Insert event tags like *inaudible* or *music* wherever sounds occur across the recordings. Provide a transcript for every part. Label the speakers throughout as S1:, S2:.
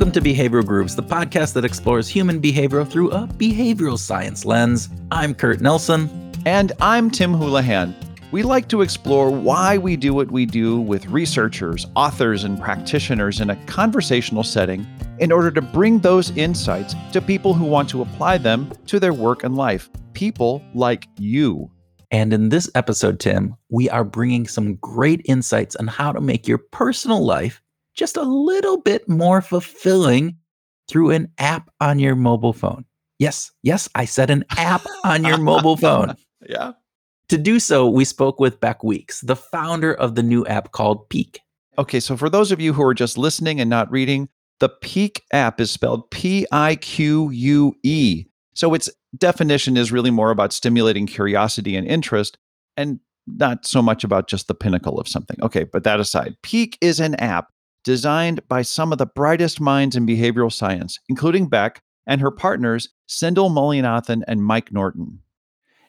S1: Welcome to Behavioral Grooves, the podcast that explores human behavior through a behavioral science lens. I'm Kurt Nelson.
S2: And I'm Tim Houlihan. We like to explore why we do what we do with researchers, authors, and practitioners in a conversational setting in order to bring those insights to people who want to apply them to their work and life. People like you.
S1: And in this episode, Tim, we are bringing some great insights on how to make your personal life just a little bit more fulfilling through an app on your mobile phone. Yes, yes, I said an app on your mobile phone. *laughs*
S2: Yeah.
S1: To do so, we spoke with Bec Weeks, the founder of the new app called Pique.
S2: Okay, so for those of you who are just listening and not reading, the Pique app is spelled P I Q U E. So its definition is really more about stimulating curiosity and interest and not so much about just the pinnacle of something. Okay, but that aside, Pique is an app designed by some of the brightest minds in behavioral science, including Bec and her partners, Sendhil Mullainathan and Mike Norton.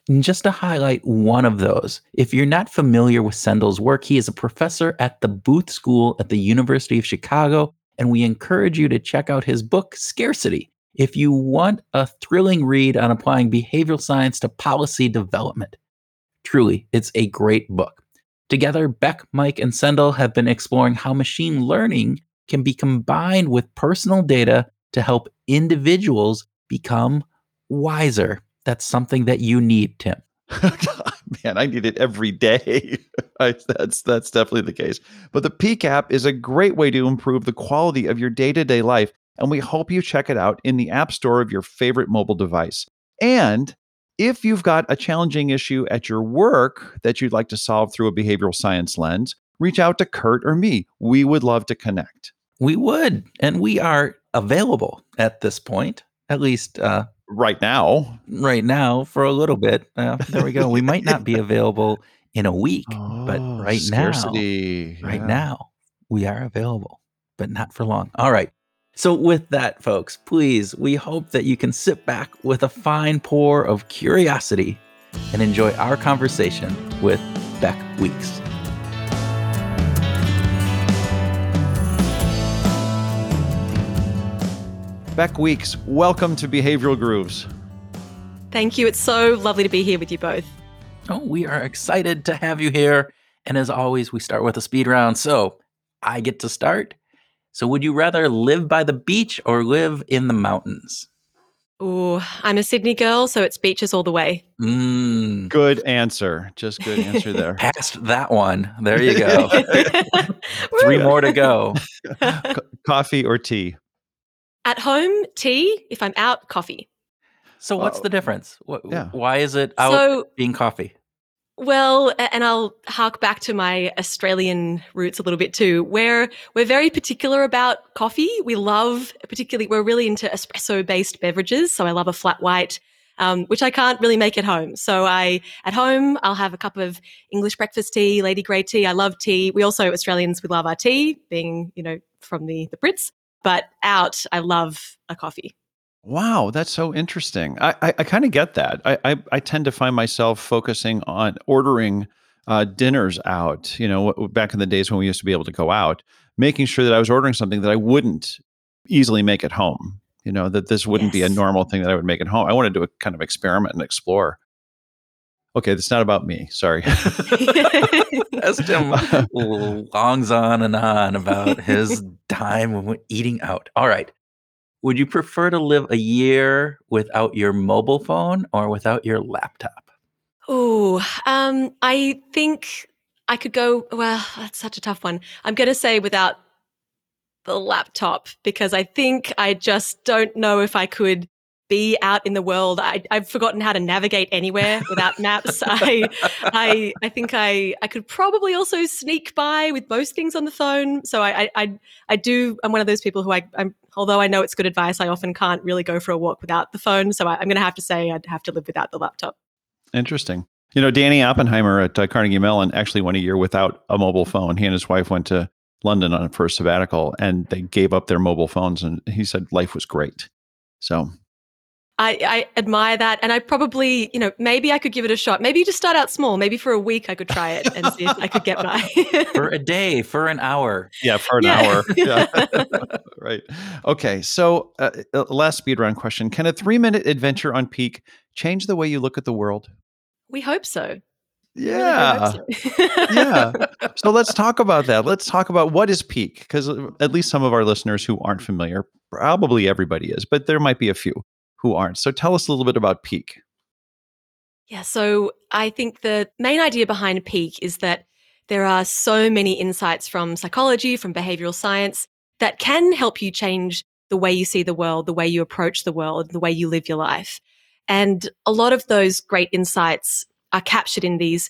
S1: And just to highlight one of those, if you're not familiar with Sendhil's work, he is a professor at the Booth School at the University of Chicago, and we encourage you to check out his book, Scarcity, if you want a thrilling read on applying behavioral science to policy development. Truly, it's a great book. Together, Bec, Mike, and Sendhil have been exploring how machine learning can be combined with personal data to help individuals become wiser. That's something that you need, Tim. *laughs*
S2: Man, I need it every day. *laughs* I, that's that's definitely the case. But the app is a great way to improve the quality of your day-to-day life, and we hope you check it out in the App Store of your favorite mobile device. And if you've got a challenging issue at your work that you'd like to solve through a behavioral science lens, reach out to Kurt or me. We would love to connect.
S1: We would, and we are available at this point, at least uh,
S2: right now.
S1: Right now, for a little bit. Uh, there we go. We might not be *laughs* available in a week, oh, but right
S2: scarcity.
S1: now, right yeah. now, we are available, but not for long. All right. So, with that, folks, please, we hope that you can sit back with a fine pour of curiosity and enjoy our conversation with Bec Weeks.
S2: Bec Weeks, welcome to Behavioral Grooves.
S3: Thank you. It's so lovely to be here with you both.
S1: Oh, we are excited to have you here. And as always, we start with a speed round. So I get to start. So, would you rather live by the beach or live in the mountains?
S3: Oh, I'm a Sydney girl, so it's beaches all the way.
S1: Mm.
S2: Good answer. Just good answer *laughs* there.
S1: Past that one. There you go. *laughs* Three more to go. *laughs*
S2: coffee or tea?
S3: At home, tea. If I'm out, coffee.
S1: So, what's the difference? What, yeah. Why is it out so, being coffee?
S3: Well, and I'll hark back to my Australian roots a little bit too, where we're very particular about coffee. We love, particularly, we're really into espresso based beverages. So I love a flat white, um, which I can't really make at home. So I, at home, I'll have a cup of English breakfast tea, Lady Grey tea. I love tea. We also, Australians, we love our tea, being, you know, from the, the Brits. But out, I love a coffee.
S2: Wow, that's so interesting. I I, I kind of get that. I, I, I tend to find myself focusing on ordering uh, dinners out. You know, back in the days when we used to be able to go out, making sure that I was ordering something that I wouldn't easily make at home. You know, that this wouldn't yes. be a normal thing that I would make at home. I wanted to do a kind of experiment and explore. Okay, that's not about me. Sorry. *laughs*
S1: As Tim *laughs* longs on and on about his time eating out. All right. Would you prefer to live a year without your mobile phone or without your laptop?
S3: Oh, um, I think I could go. Well, that's such a tough one. I'm going to say without the laptop because I think I just don't know if I could be out in the world. I, have forgotten how to navigate anywhere without maps. *laughs* I, I, I think I, I could probably also sneak by with most things on the phone. So I, I, I do. I'm one of those people who I, I'm, although I know it's good advice, I often can't really go for a walk without the phone. So I, am going to have to say I'd have to live without the laptop.
S2: Interesting. You know, Danny Oppenheimer at uh, Carnegie Mellon actually went a year without a mobile phone. He and his wife went to London on a first sabbatical and they gave up their mobile phones and he said life was great. So
S3: I, I, admire that. And I probably, you know, maybe I could give it a shot. Maybe just start out small. Maybe for a week I could try it and see if I could get by. *laughs*
S1: for a day, for an hour.
S2: Yeah, for an
S3: Yeah.
S2: hour. *laughs* Yeah. *laughs* right. Okay. So, uh, uh, last speed round question Can a three minute adventure on Pique change the way you look at the world?
S3: we hope so. We really
S2: Yeah.
S3: hope so.
S2: yeah. So let's talk about that. Let's talk about what is Pique, because at least some of our listeners who aren't familiar, probably everybody is, but there might be a few who aren't. So tell us a little bit about Pique.
S3: Yeah, so I think the main idea behind Pique is that there are so many insights from psychology, from behavioral science that can help you change the way you see the world, the way you approach the world, the way you live your life. And a lot of those great insights are captured in these,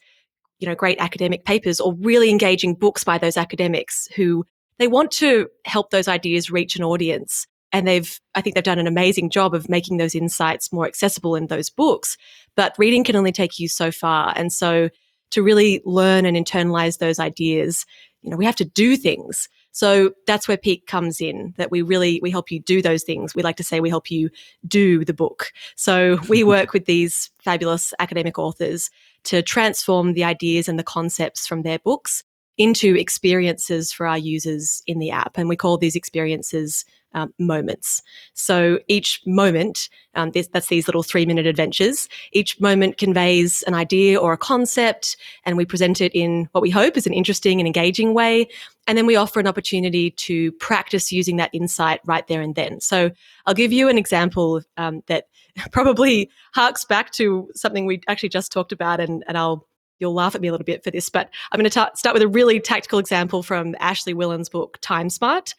S3: you know, great academic papers or really engaging books by those academics who they want to help those ideas reach an audience. And they've, I think they've done an amazing job of making those insights more accessible in those books. But reading can only take you so far. And so to really learn and internalize those ideas, you know, we have to do things. So that's where Pique comes in, that we really, we help you do those things. We like to say we help you do the book. So we *laughs* work with these fabulous academic authors to transform the ideas and the concepts from their books into experiences for our users in the app. And we call these experiences um, moments. So each moment, um, that's these little three minute adventures. Each moment conveys an idea or a concept, and we present it in what we hope is an interesting and engaging way. And then we offer an opportunity to practice using that insight right there and then. So I'll give you an example um, that *laughs* probably harks back to something we actually just talked about, and, and I'll you'll laugh at me a little bit for this, but I'm going to start with a really tactical example from Ashley Whillans' book, Time Smart.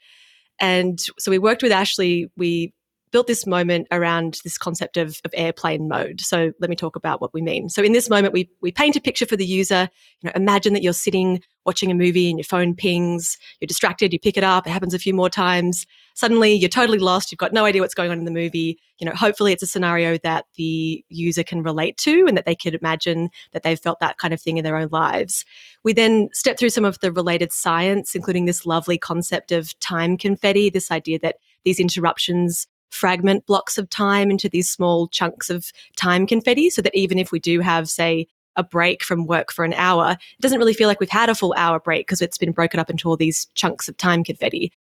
S3: And so we worked with Ashley. We built this moment around this concept of, of airplane mode. So let me talk about what we mean. So in this moment, we we paint a picture for the user. You know, imagine that you're sitting watching a movie and your phone pings. You're distracted. You pick it up. It happens a few more times. Suddenly, you're totally lost. You've got no idea what's going on in the movie. You know, hopefully, it's a scenario that the user can relate to and that they could imagine that they've felt that kind of thing in their own lives. We then step through some of the related science, including this lovely concept of time confetti. This idea that these interruptions fragment blocks of time into these small chunks of time confetti so that even if we do have, say, a break from work for an hour, it doesn't really feel like we've had a full hour break because it's been broken up into all these chunks of time confetti.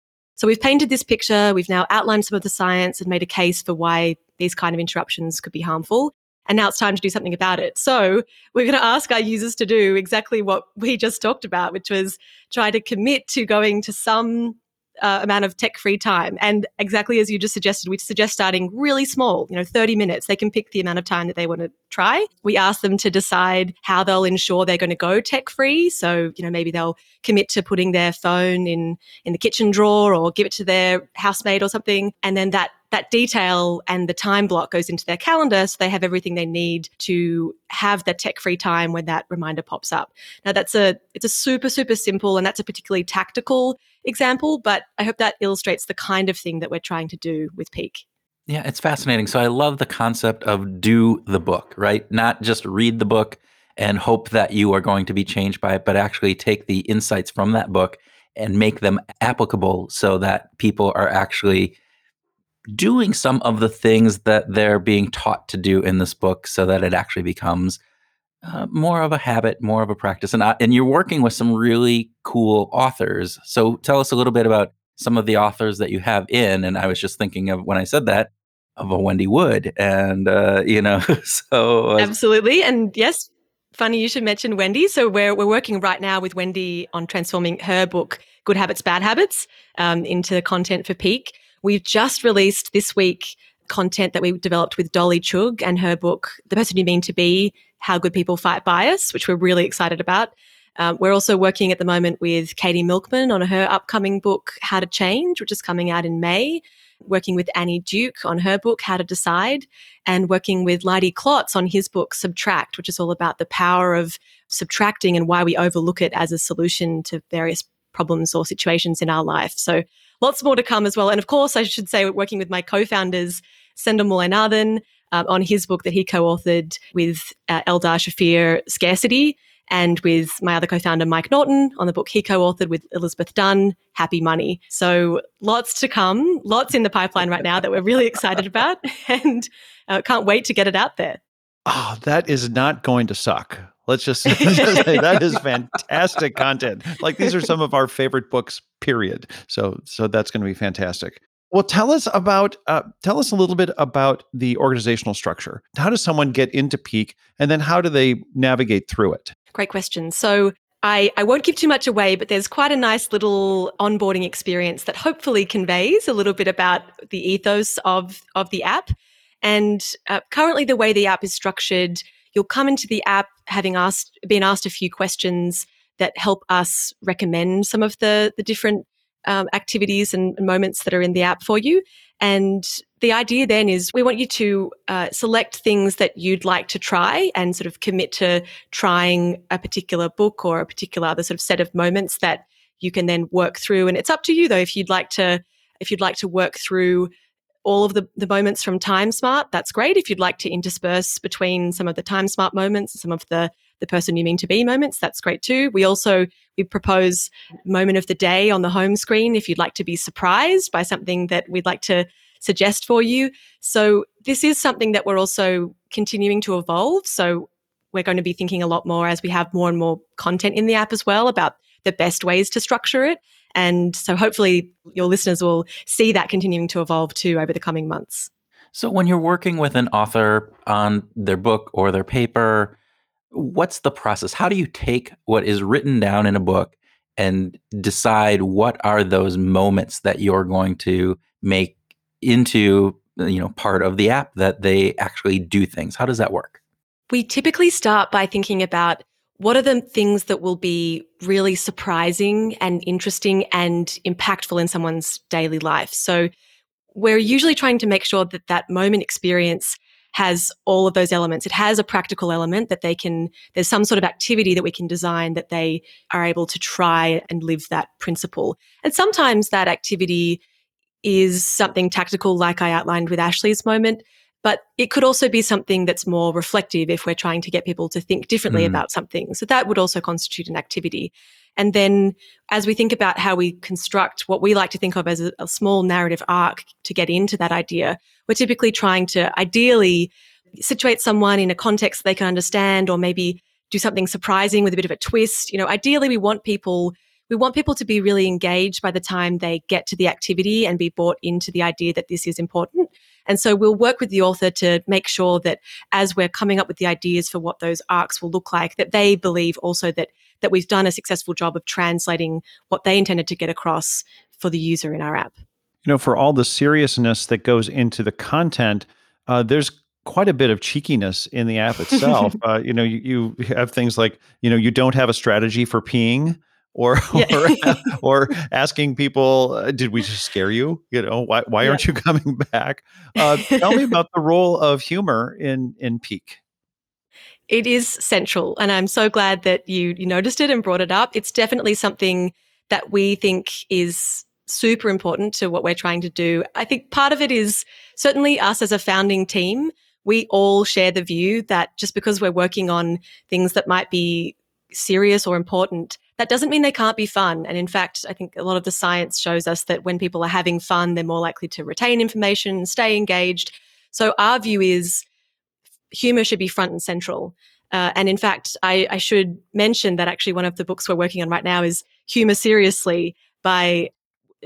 S3: So we've painted this picture, we've now outlined some of the science and made a case for why these kind of interruptions could be harmful. And now it's time to do something about it. So we're going to ask our users to do exactly what we just talked about, which was try to commit to going to some uh, amount of tech free time. And exactly as you just suggested, we suggest starting really small, you know, 30 minutes. They can pick the amount of time that they want to try. We ask them to decide how they'll ensure they're going to go tech free. So, you know, maybe they'll commit to putting their phone in, in the kitchen drawer or give it to their housemate or something. And then that that detail and the time block goes into their calendar so they have everything they need to have that tech free time when that reminder pops up now that's a it's a super super simple and that's a particularly tactical example but i hope that illustrates the kind of thing that we're trying to do with Pique
S1: Yeah, it's fascinating. So I love the concept of do the book, right? Not just read the book and hope that you are going to be changed by it, but actually take the insights from that book and make them applicable so that people are actually doing some of the things that they're being taught to do in this book so that it actually becomes uh, more of a habit, more of a practice. And, and you're working with some really cool authors. So tell us a little bit about some of the authors that you have in. And I was just thinking of when I said that of a Wendy Wood. And, uh, you know, *laughs* so. uh,
S3: absolutely and yes funny you should mention wendy so we're, we're working right now with wendy on transforming her book good habits bad habits um, into content for Pique we've just released this week content that we developed with dolly chugh and her book the person you mean to be how good people fight bias which we're really excited about um, we're also working at the moment with katie milkman on her upcoming book how to change which is coming out in may working with Annie Duke on her book, How to Decide, and working with Leidy Klotz on his book, Subtract, which is all about the power of subtracting and why we overlook it as a solution to various problems or situations in our life. So lots more to come as well. And of course, I should say, working with my co-founders, Sendhil Mullainathan, um, on his book that he co-authored with uh, Eldar Shafir, Scarcity. and with my other co-founder Mike Norton on the book he co-authored with Elizabeth Dunn, Happy Money. So lots to come, lots in the pipeline right now that we're really excited about, *laughs* and uh, can't wait to get it out there.
S2: Oh, that is not going to suck. Let's just, *laughs* just say that is fantastic content. Like these are some of our favorite books. Period. So, so that's going to be fantastic. Well, tell us about uh, tell us a little bit about the organizational structure. How does someone get into Pique, and then how do they navigate through it?
S3: Great question. So I, I won't give too much away, but there's quite a nice little onboarding experience that hopefully conveys a little bit about the ethos of of the app. And uh, currently, the way the app is structured, you'll come into the app having asked been asked a few questions that help us recommend some of the the different um, activities and moments that are in the app for you. And the idea then is we want you to uh, select things that you'd like to try and sort of commit to trying a particular book or a particular other sort of set of moments that you can then work through. And it's up to you though if you'd like to if you'd like to work through all of the, the moments from Time Smart, that's great. If you'd like to intersperse between some of the Time Smart moments, some of the the person you mean to be moments, that's great too. We also we propose moment of the day on the home screen if you'd like to be surprised by something that we'd like to suggest for you. So this is something that we're also continuing to evolve. So we're going to be thinking a lot more as we have more and more content in the app as well about the best ways to structure it. And so hopefully your listeners will see that continuing to evolve too over the coming months.
S1: So when you're working with an author on their book or their paper, what's the process? How do you take what is written down in a book and decide what are those moments that you're going to make into you know part of the app that they actually do things? How does that work?
S3: We typically start by thinking about what are the things that will be really surprising and interesting and impactful in someone's daily life. So we're usually trying to make sure that that moment experience has all of those elements. It has a practical element that they can, there's some sort of activity that we can design that they are able to try and live that principle. And sometimes that activity is something tactical, like I outlined with Ashley's moment. But it could also be something that's more reflective if we're trying to get people to think differently mm. about something. So that would also constitute an activity. And then as we think about how we construct what we like to think of as a, a small narrative arc to get into that idea, we're typically trying to ideally situate someone in a context they can understand or maybe do something surprising with a bit of a twist. You know, ideally we want people we want people to be really engaged by the time they get to the activity and be brought into the idea that this is important. And so we'll work with the author to make sure that as we're coming up with the ideas for what those arcs will look like, that they believe also that that we've done a successful job of translating what they intended to get across for the user in our app.
S2: You know, for all the seriousness that goes into the content, uh, there's quite a bit of cheekiness in the app itself. *laughs* uh, you know, you, you have things like, you know, you don't have a strategy for peeing or *laughs* yeah. or, *laughs* or, asking people, uh, "Did we just scare you? You know, why why yeah. aren't you *laughs* coming back?" Uh, tell me about the role of humor in in Pique.
S3: It is central, and I'm so glad that you you noticed it and brought it up. It's definitely something that we think is super important to what we're trying to do. I think part of it is certainly us as a founding team. We all share the view that just because we're working on things that might be serious or important, that doesn't mean they can't be fun. And in fact, I think a lot of the science shows us that when people are having fun, they're more likely to retain information, stay engaged. So our view is humor should be front and central. Uh, and in fact, I, I, should mention that actually one of the books we're working on right now is Humor Seriously by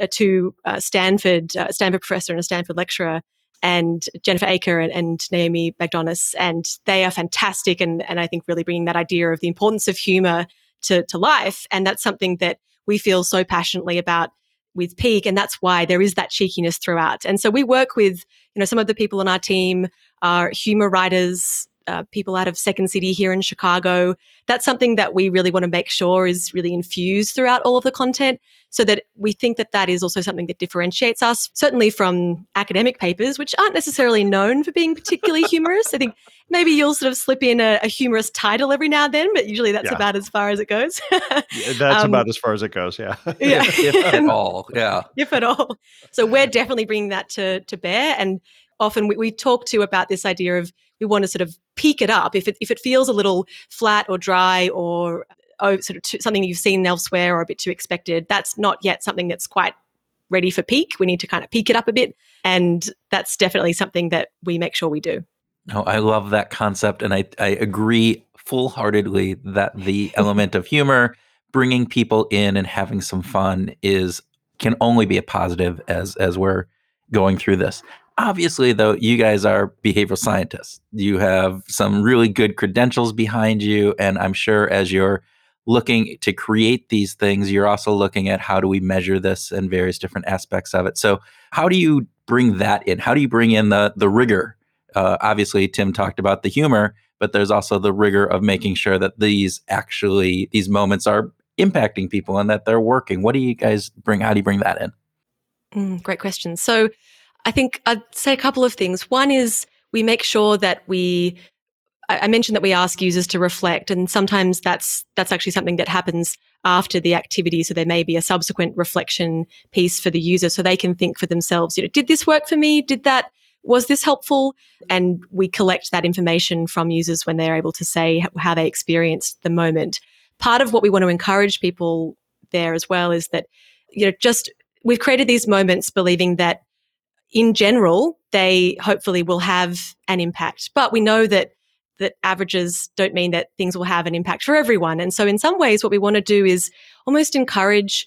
S3: uh, two uh, Stanford uh, Stanford professor and a Stanford lecturer, and Jennifer Aaker and, and Naomi Bagdonas, and they are fantastic, and and I think really bringing that idea of the importance of humor to, to life. And that's something that we feel so passionately about with Pique. And that's why there is that cheekiness throughout. And so we work with, you know, some of the people on our team are humor writers, uh, people out of Second City here in Chicago. That's something that we really want to make sure is really infused throughout all of the content so that we think that that is also something that differentiates us, certainly from academic papers, which aren't necessarily known for being particularly *laughs* humorous. I think maybe you'll sort of slip in a, a humorous title every now and then, but usually that's yeah. about as far as it goes.
S2: yeah, that's um, about as far as it goes. Yeah. *laughs*
S3: yeah.
S1: if, if at *laughs* all. Yeah.
S3: If at all. So we're definitely bringing that to, to bear. And often we, we talk to about this idea of we want to sort of peak it up. If it, if it feels a little flat or dry or oh, sort of too, something you've seen elsewhere or a bit too expected, that's not yet something that's quite ready for Pique. We need to kind of peak it up a bit. And that's definitely something that we make sure we do.
S1: No, I love that concept. And I, I agree full heartedly that the *laughs* element of humor, bringing people in and having some fun is can only be a positive as as we're going through this. Obviously, though, you guys are behavioral scientists. You have some really good credentials behind you. And I'm sure as you're looking to create these things, you're also looking at how do we measure this and various different aspects of it. So, how do you bring that in? How do you bring in the the rigor? Uh, obviously, Tim talked about the humor, but there's also the rigor of making sure that these actually these moments are impacting people and that they're working. What do you guys bring? How do you bring that in?
S3: Mm, great question. So, I think I'd say a couple of things. One is we make sure that we I mentioned that we ask users to reflect, and sometimes that's that's actually something that happens after the activity. So there may be a subsequent reflection piece for the user, so they can think for themselves. You know, did this work for me? Did that? Was this helpful? And we collect that information from users when they're able to say how they experienced the moment. Part of what we want to encourage people there as well is that you know just we've created these moments believing that in general they hopefully will have an impact, but we know that that averages don't mean that things will have an impact for everyone. And so, in some ways, what we want to do is almost encourage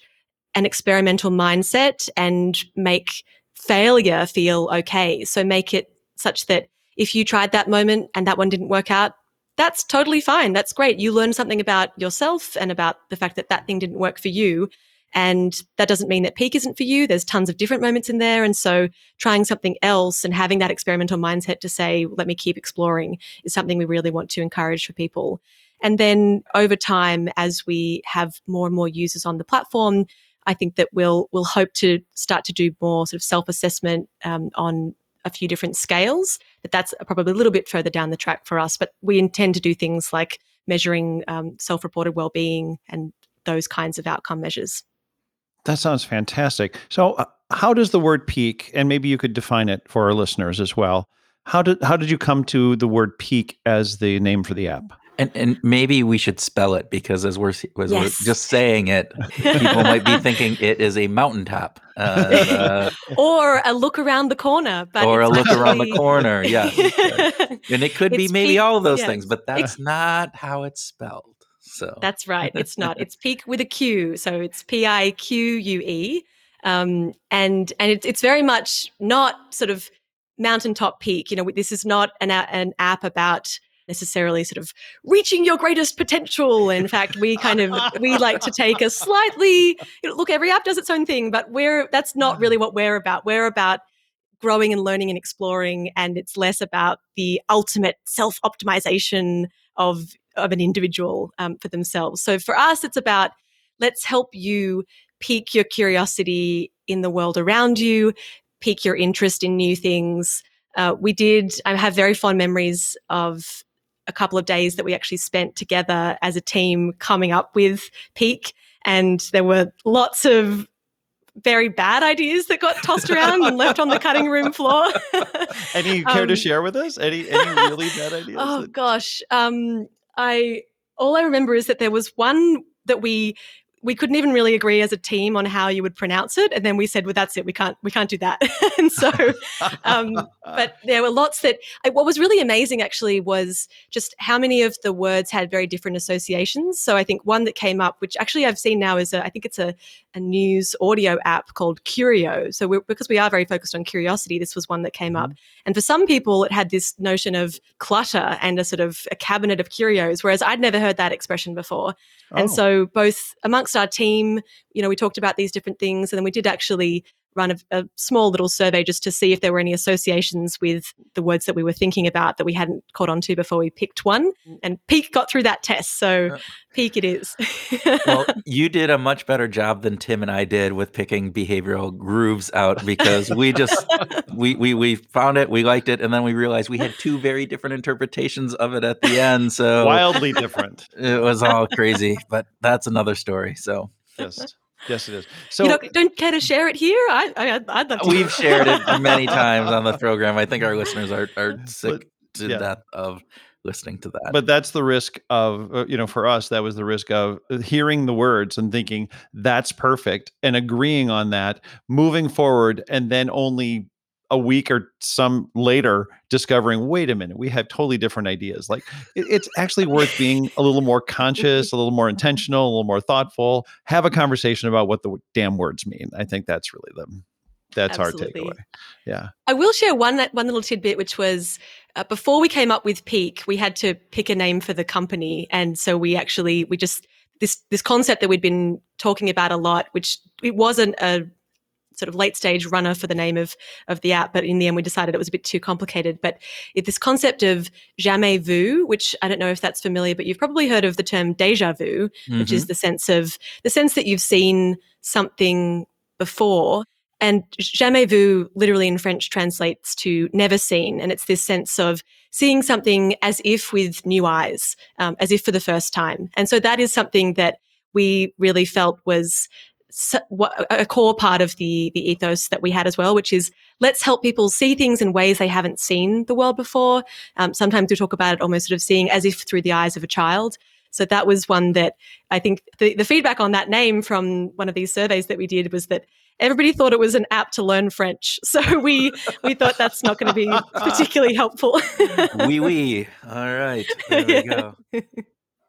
S3: an experimental mindset and make failure feel okay. So, make it such that if you tried that moment and that one didn't work out, that's totally fine. That's great. You learn something about yourself and about the fact that that thing didn't work for you. And that doesn't mean that Pique isn't for you. There's tons of different moments in there. And so trying something else and having that experimental mindset to say, let me keep exploring is something we really want to encourage for people. And then over time, as we have more and more users on the platform, I think that we'll we'll hope to start to do more sort of self assessment um, on a few different scales. But that's probably a little bit further down the track for us. But we intend to do things like measuring um, self reported well being and those kinds of outcome measures.
S2: That sounds fantastic. So, uh, how does the word peak, and maybe you could define it for our listeners as well? How did how did you come to the word peak as the name for the app?
S1: And and maybe we should spell it because as we're as yes. we're just saying it, people might be thinking it is a mountaintop, uh, *laughs*
S3: or a look around the corner,
S1: but or a look actually... around the corner. Yes, *laughs* and it could it's be maybe peak, all of those yes. things, but that's not how it's spelled. So
S3: that's right. It's not. *laughs* It's Pique with a Q. So it's P I Q U E. Um, and and it's it's very much not sort of mountaintop peak. You know, this is not an an app about necessarily sort of reaching your greatest potential. In fact, we kind of we like to take a slightly you know, look. Every app does its own thing, but we're that's not really what we're about. We're about growing and learning and exploring, and it's less about the ultimate self optimization of of an individual um, for themselves. So for us, it's about let's help you pique your curiosity in the world around you, pique your interest in new things. Uh, we did, I have very fond memories of a couple of days that we actually spent together as a team coming up with Pique. And there were lots of very bad ideas that got tossed around and left on the cutting room floor. *laughs*
S2: any care um, to share with us? Any any really bad ideas?
S3: Oh that- gosh, um, I all I remember is that there was one that we we couldn't even really agree as a team on how you would pronounce it. And then we said well that's it. We can't we can't do that. *laughs* And so um, but there were lots that what was really amazing actually was just how many of the words had very different associations. So i think one that came up which actually i've seen now is a, I think it's a, a news audio app called curio. So because we are very focused on curiosity this was one that came mm-hmm. up and for some people it had this notion of clutter and a sort of a cabinet of curios whereas i'd never heard that expression before. Oh. and so both amongst amongst our team, you know, we talked about these different things, and then we did actually run a, a, small little survey just to see if there were any associations with the words that we were thinking about that we hadn't caught on to before we picked one. Mm. And Pique got through that test. So Pique it is. *laughs*
S1: well, you did a much better job than Tim and I did with picking behavioral grooves out because we just *laughs* we, we we found it, we liked it, and then we realized we had two very different interpretations of it at the end. So
S2: wildly different. *laughs*
S1: It was all crazy, but that's another story. So
S2: just Yes, it is. So
S3: you don't, don't care to share it here? I, I I'd love to.
S1: We've shared it many *laughs* times on the program. I think our listeners are are sick to
S2: yeah.
S1: death of listening to that.
S2: but that's the risk of uh, you know for us that was the risk of uh, hearing the words and thinking that's perfect and agreeing on that moving forward and then only a week or some later discovering wait a minute we have totally different ideas. Like it, it's actually worth being a little more conscious a little more intentional a little more thoughtful. Have a conversation about what the damn words mean. I think that's really the that's
S3: Absolutely.
S2: our takeaway. Yeah.
S3: I will share one that one little tidbit, which was uh, before we came up with Pique, we had to pick a name for the company, and so we actually we just this this concept that we'd been talking about a lot, which it wasn't a sort of late stage runner for the name of of the app, but in the end we decided it was a bit too complicated. But it, this concept of jamais vu, which I don't know if that's familiar, but you've probably heard of the term deja vu, which is the sense of the sense that you've seen something before. And jamais vu literally in French translates to never seen. And it's this sense of seeing something as if with new eyes, um, as if for the first time. And so that is something that we really felt was a core part of the, the ethos that we had as well, which is let's help people see things in ways they haven't seen the world before. Um, sometimes we talk about it almost sort of seeing as if through the eyes of a child. So that was one that I think the, the feedback on that name from one of these surveys that we did was that everybody thought it was an app to learn French. *laughs* So we we thought that's not going to be particularly helpful. *laughs*
S1: Wee wee. All right. There we *laughs* go.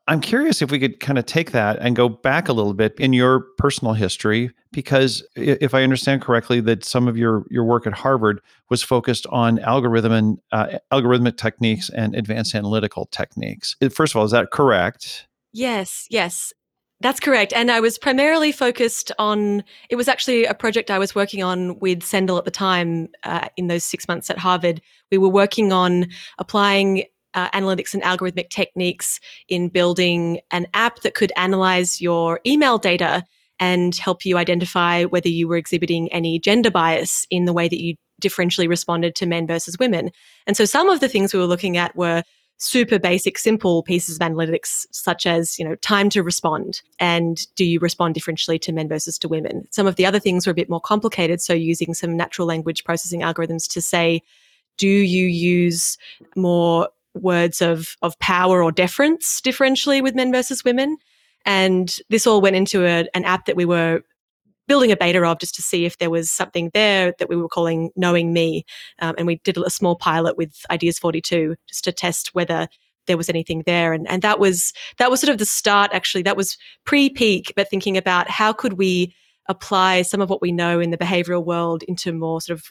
S2: I'm curious if we could kind of take that and go back a little bit in your personal history, because if I understand correctly, that some of your your work at Harvard was focused on algorithm and uh, algorithmic techniques and advanced analytical techniques. Uh, First of all, is that correct?
S3: Yes, yes. That's correct. And I was primarily focused on, it was actually a project I was working on with Sendhil at the time uh, in those six months at Harvard. We were working on applying uh, analytics and algorithmic techniques in building an app that could analyze your email data and help you identify whether you were exhibiting any gender bias in the way that you differentially responded to men versus women. And so some of the things we were looking at were super basic, simple pieces of analytics, such as, you know, time to respond and do you respond differentially to men versus to women? Some of the other things were a bit more complicated. So using some natural language processing algorithms to say, do you use more words of, of power or deference differentially with men versus women? And this all went into a, an app that we were building a beta of just to see if there was something there that we were calling Knowing Me. Um, and we did a small pilot with Ideas 42 just to test whether there was anything there. And, and that was that was sort of the start, actually. That was pre-peak, but thinking about how could we apply some of what we know in the behavioral world into more sort of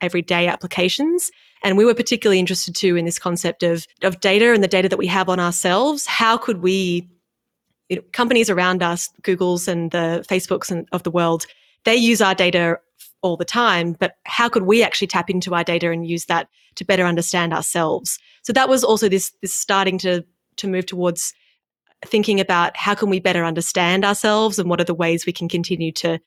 S3: everyday applications. And we were particularly interested too in this concept of, of data and the data that we have on ourselves. How could we you know, companies around us, Google's and the Facebooks and, of the world, they use our data all the time. But how could we actually tap into our data and use that to better understand ourselves? So that was also this this starting to to move towards thinking about how can we better understand ourselves and what are the ways we can continue to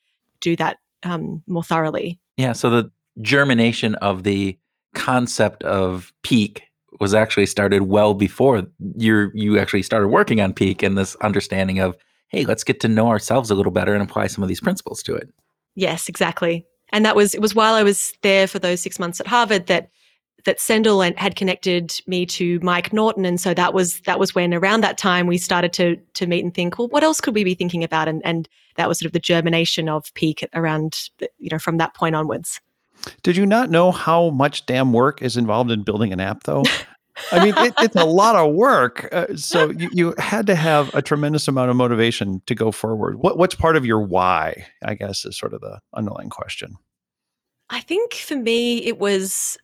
S3: do that um, more thoroughly.
S1: Yeah. So the germination of the concept of Pique was actually started well before you you actually started working on Pique and this understanding of hey let's get to know ourselves a little better and apply some of these principles to it
S3: Yes, exactly. And that was it was while I was there for those six months at Harvard that that Sendhil had connected me to Mike Norton, and so that was that was when around that time we started to to meet and think, well, what else could we be thinking about? And and that was sort of the germination of Pique around you know from that point onwards.
S2: Did you not know how much damn work is involved in building an app, though? I mean, it, it's a lot of work. Uh, so you, you had to have a tremendous amount of motivation to go forward. What, what's part of your why? I guess is sort of the underlying question.
S3: I think for me, it was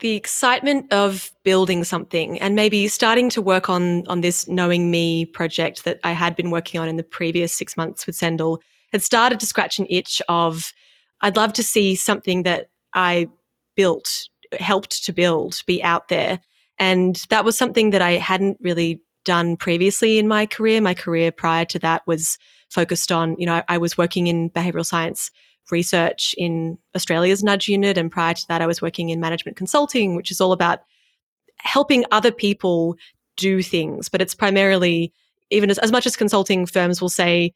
S3: the excitement of building something and maybe starting to work on on this knowing me project that I had been working on in the previous six months with Sendhil had started to scratch an itch of I'd love to see something that I built, helped to build, be out there. And that was something that I hadn't really done previously in my career. My career prior to that was focused on, you know, I, I was working in behavioral science research in Australia's Nudge Unit. And prior to that, I was working in management consulting, which is all about helping other people do things. But it's primarily, even as, as much as consulting firms will say,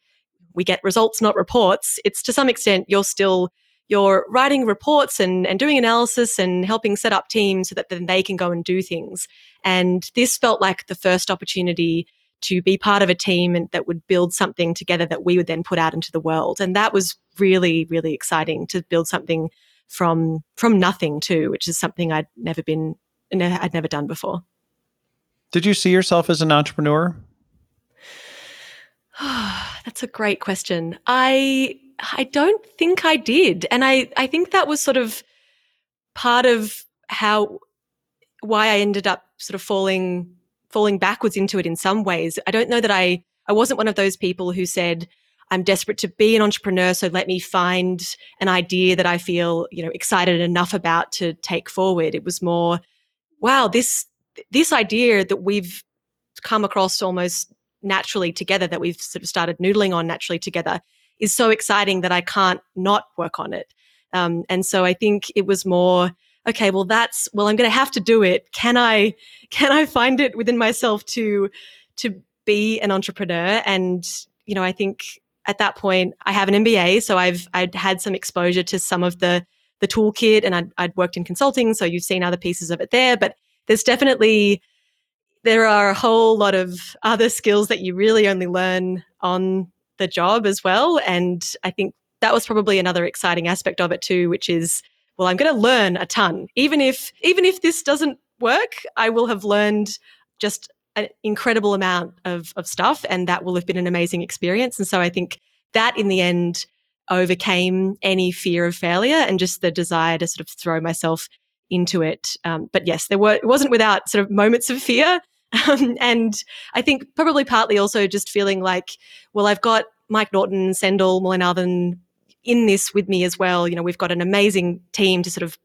S3: we get results, not reports, it's to some extent you're still you're writing reports and, and doing analysis and helping set up teams so that then they can go and do things. And this felt like the first opportunity to be part of a team and that would build something together that we would then put out into the world. And that was really, really exciting to build something from from nothing too, which is something I'd never been I'd never done before.
S2: Did you see yourself as an entrepreneur? *sighs* *sighs* *sighs*
S3: That's a great question. I I don't think I did. And I I think that was sort of part of how why I ended up sort of falling falling backwards into it in some ways. I don't know that I I wasn't one of those people who said I'm desperate to be an entrepreneur so let me find an idea that I feel, you know, excited enough about to take forward. It was more wow, this this idea that we've come across almost naturally together, that we've sort of started noodling on naturally together, is so exciting that I can't not work on it. Um, and so I think it was more okay. Well, that's well, I'm going to have to do it. Can I *laughs* can I find it within myself to to be an entrepreneur? And you know, I think at that point I have an MBA, so I've I'd had some exposure to some of the the toolkit, and I'd, I'd worked in consulting, so you've seen other pieces of it there. But there's definitely there are a whole lot of other skills that you really only learn on the job as well. And I think that was probably another exciting aspect of it too, which is, well, I'm going to learn a ton. Even if even if this doesn't work, I will have learned just an incredible amount of, of stuff and that will have been an amazing experience. And so I think that in the end overcame any fear of failure and just the desire to sort of throw myself into it. Um, but yes, there were it wasn't without sort of moments of fear. Um, and I think probably partly also just feeling like, well, I've got Mike Norton, Sendhil, Mullainathan in this with me as well. You know, we've got an amazing team to sort of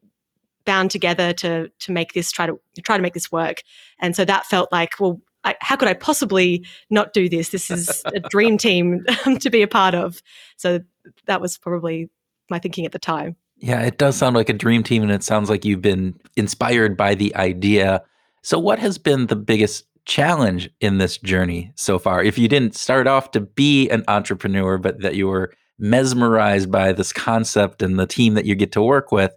S3: bound together to to make this try to try to make this work. And so that felt like, well, I, how could I possibly not do this? This is a *laughs* dream team to be a part of. So that was probably my thinking at the time.
S1: Yeah, it does sound like a dream team, and it sounds like you've been inspired by the idea. So, what has been the biggest challenge in this journey so far? If you didn't start off to be an entrepreneur, but that you were mesmerized by this concept and the team that you get to work with,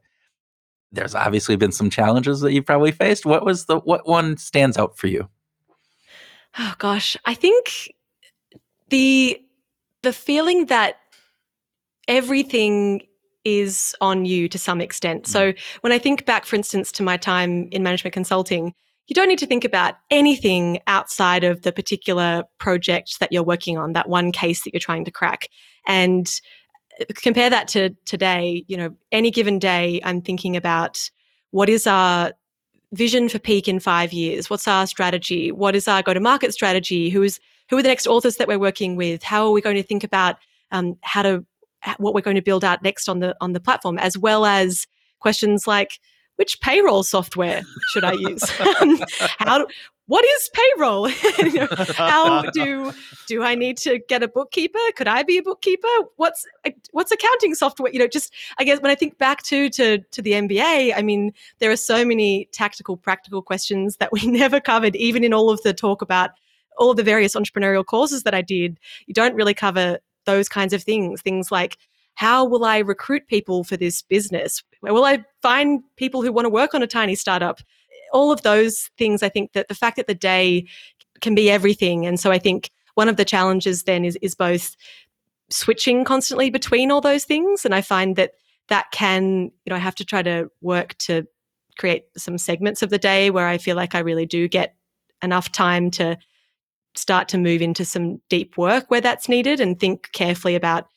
S1: there's obviously been some challenges that you've probably faced. What was the what one stands out for you?
S3: Oh gosh, I think the the feeling that everything is on you to some extent. So mm. when I think back, for instance, to my time in management consulting, you don't need to think about anything outside of the particular project that you're working on, that one case that you're trying to crack. And uh, compare that to today, you know, any given day, I'm thinking about what is our vision for Pique in five years? What's our strategy? What is our go to market strategy? Who is who are the next authors that we're working with? How are we going to think about um, how to what we're going to build out next on the on the platform, as well as questions like which payroll software should I use? *laughs* how what is payroll? *laughs* how do do I need to get a bookkeeper? Could I be a bookkeeper? What's what's accounting software? You know, just I guess when I think back to to to the MBA, I mean, there are so many tactical, practical questions that we *laughs* never covered, even in all of the talk about all of the various entrepreneurial courses that I did. You don't really cover those kinds of things. Things like how will I recruit people for this business? Where will I find people who want to work on a tiny startup? All of those things, I think that the fact that the day can be everything. And so I think one of the challenges then is, is both switching constantly between all those things. And I find that that can, you know, I have to try to work to create some segments of the day where I feel like I really do get enough time to start to move into some deep work where that's needed and think carefully about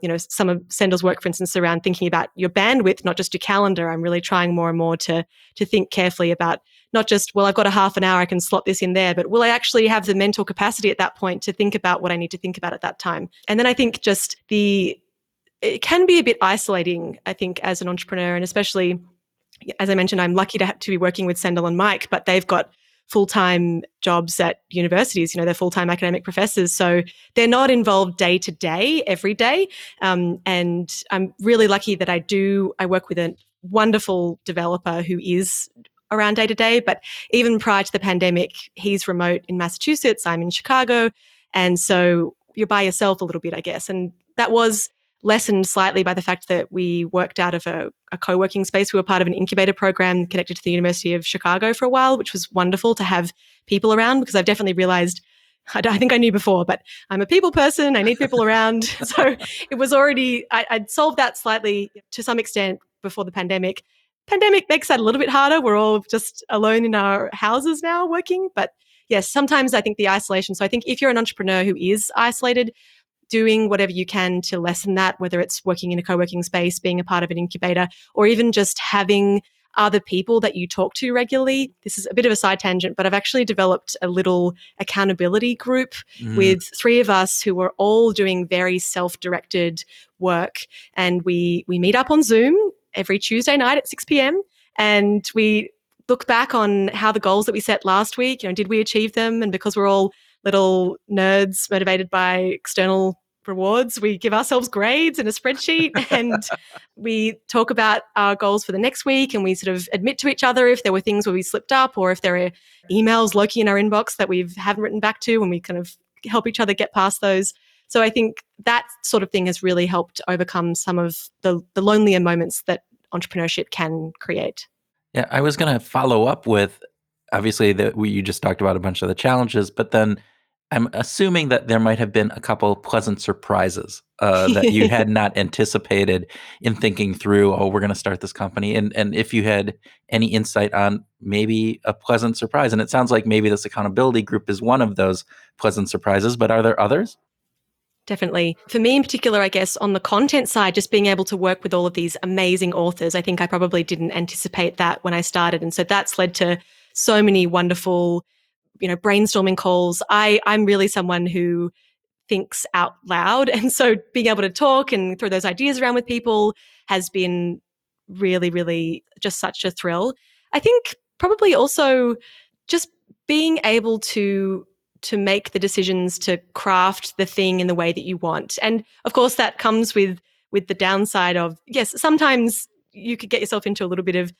S3: you know some of Sendhil's work for instance around thinking about your bandwidth not just your calendar. I'm really trying more and more to to think carefully about not just well i've got a half an hour i can slot this in there but will i actually have the mental capacity at that point to think about what i need to think about at that time? And then i think just the it can be a bit isolating i think as an entrepreneur and especially as i mentioned i'm lucky to have to be working with Sendhil and mike but they've got full-time jobs at universities you know they're full-time academic professors so they're not involved day to day every day um, and i'm really lucky that i do i work with a wonderful developer who is around day to day but even prior to the pandemic he's remote in massachusetts i'm in chicago and so you're by yourself a little bit, I guess. And that was lessened slightly by the fact that we worked out of a, a co working space. We were part of an incubator program connected to the University of Chicago for a while, which was wonderful to have people around because I've definitely realized. I, I think I knew before, but I'm a people person. I need people around. *laughs* So it was already, I, I'd solved that slightly to some extent before the pandemic. Pandemic makes that a little bit harder. We're all just alone in our houses now working. But yes, sometimes I think the isolation. So I think if you're an entrepreneur who is isolated, doing whatever you can to lessen that, whether it's working in a co working space, being a part of an incubator, or even just having other people that you talk to regularly. This is a bit of a side tangent, but I've actually developed a little accountability group mm. with three of us who are all doing very self-directed work and we we meet up on Zoom every Tuesday night at 6 p.m. and we look back on how the goals that we set last week, you know, did we achieve them? And because we're all little nerds motivated by external rewards. We give ourselves grades in a spreadsheet *laughs* and we talk about our goals for the next week and we sort of admit to each other if there were things where we slipped up or if there are emails lurking in our inbox that we haven't written back to and we kind of help each other get past those. So I think that sort of thing has really helped overcome some of the, the lonelier moments that entrepreneurship can create.
S1: Yeah, I was going to follow up with obviously that we you just talked about a bunch of the challenges, but then I'm assuming that there might have been a couple pleasant surprises uh, that you had *laughs* not anticipated in thinking through. Oh, we're going to start this company, and and if you had any insight on maybe a pleasant surprise, and it sounds like maybe this accountability group is one of those pleasant surprises. But are there others?
S3: Definitely. For me in particular, I guess on the content side, just being able to work with all of these amazing authors, I think I probably didn't anticipate that when I started, and so that's led to so many wonderful you know brainstorming calls i i'm really someone who thinks out loud. And so being able to talk and throw those ideas around with people has been really really just such a thrill. I think probably also just being able to to make the decisions to craft the thing in the way that you want. And of course that comes with with the downside of yes sometimes you could get yourself into a little bit of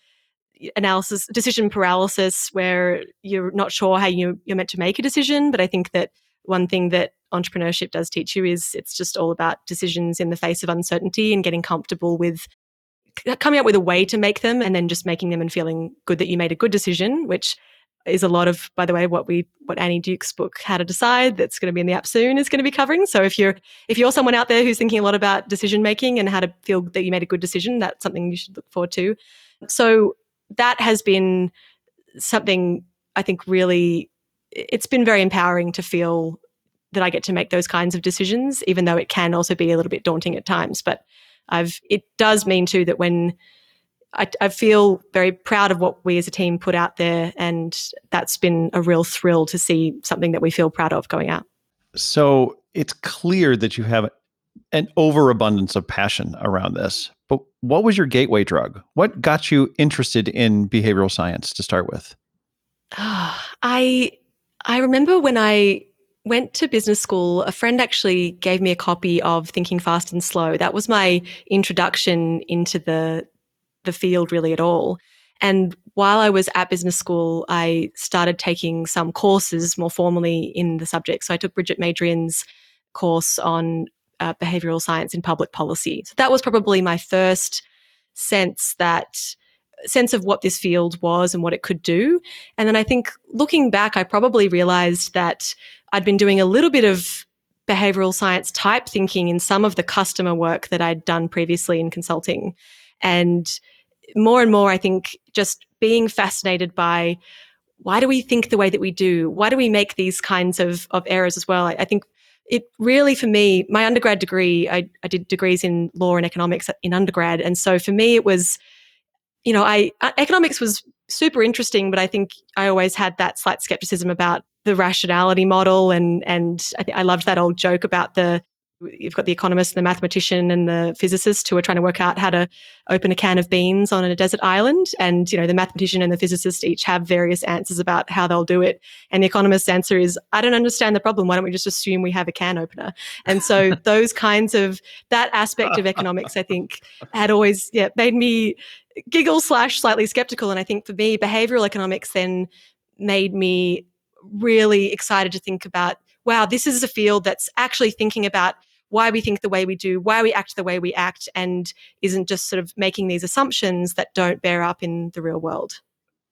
S3: analysis, decision paralysis, where you're not sure how you, you're meant to make a decision. But I think that one thing that entrepreneurship does teach you is it's just all about decisions in the face of uncertainty and getting comfortable with uh, coming up with a way to make them and then just making them and feeling good that you made a good decision, which is a lot of, by the way, what we what Annie Duke's book How to Decide that's going to be in the app soon is going to be covering. So if you're if you're someone out there who's thinking a lot about decision making and how to feel that you made a good decision, that's something you should look forward to. So that has been something I think really it's been very empowering to feel that I get to make those kinds of decisions, even though it can also be a little bit daunting at times. But I've it does mean too that when I, I, feel very proud of what we as a team put out there, and that's been a real thrill to see something that we feel proud of going out.
S2: So it's clear that you have an overabundance of passion around this. But what was your gateway drug? What got you interested in behavioral science to start with? *sighs*
S3: I I remember when I went to business school, a friend actually gave me a copy of Thinking Fast and Slow. That was my introduction into the the field really at all. And while I was at business school, I started taking some courses more formally in the subject. So I took Brigitte Madrian's course on uh, behavioral science in public policy. So that was probably my first sense that sense of what this field was and what it could do. And then I think looking back, I probably realized that I'd been doing a little bit of behavioral science type thinking in some of the customer work that I'd done previously in consulting. And more and more, I think just being fascinated by why do we think the way that we do? Why do we make these kinds of, of errors as well? I, I think it really for me my undergrad degree I, I did degrees in law and economics in undergrad. And so for me it was you know i uh, economics was super interesting but i think i always had that slight skepticism about the rationality model and and i, th- I loved that old joke about the you've got the economist, the mathematician, and the physicist who are trying to work out how to open a can of beans on a desert island. And you know, the mathematician and the physicist each have various answers about how they'll do it. And the economist's answer is, "I don't understand the problem. Why don't we just assume we have a can opener?" And so *laughs* those kinds of that aspect of economics, I think, had always yeah made me giggle slash slightly skeptical. And I think for me, behavioral economics then made me really excited to think about wow, this is a field that's actually thinking about why we think the way we do, why we act the way we act, and isn't just sort of making these assumptions that don't bear up in the real world.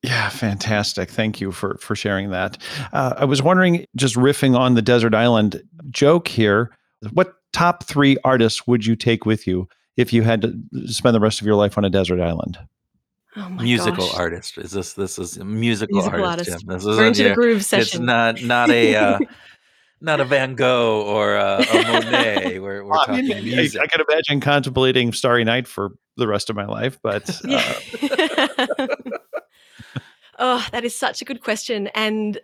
S2: Yeah, fantastic. Thank you for for sharing that. Uh, I was wondering, just riffing on the desert island joke here, what top three artists would you take with you if you had to spend the rest of your life on a desert island?
S3: Oh my
S1: musical
S3: gosh.
S1: artist. Is this this is musical,
S3: Musical
S1: artist?
S3: artist.
S1: Jim. This
S3: We're
S1: isn't
S3: into the
S1: your,
S3: groove
S1: it's not not a uh, *laughs* not a Van Gogh or a, a Monet. *laughs* We're, we're
S2: I,
S1: talking
S2: mean,
S1: music.
S2: I can imagine contemplating Starry Night for the rest of my life, but *laughs* uh, *laughs*
S3: oh, that is such a good question. And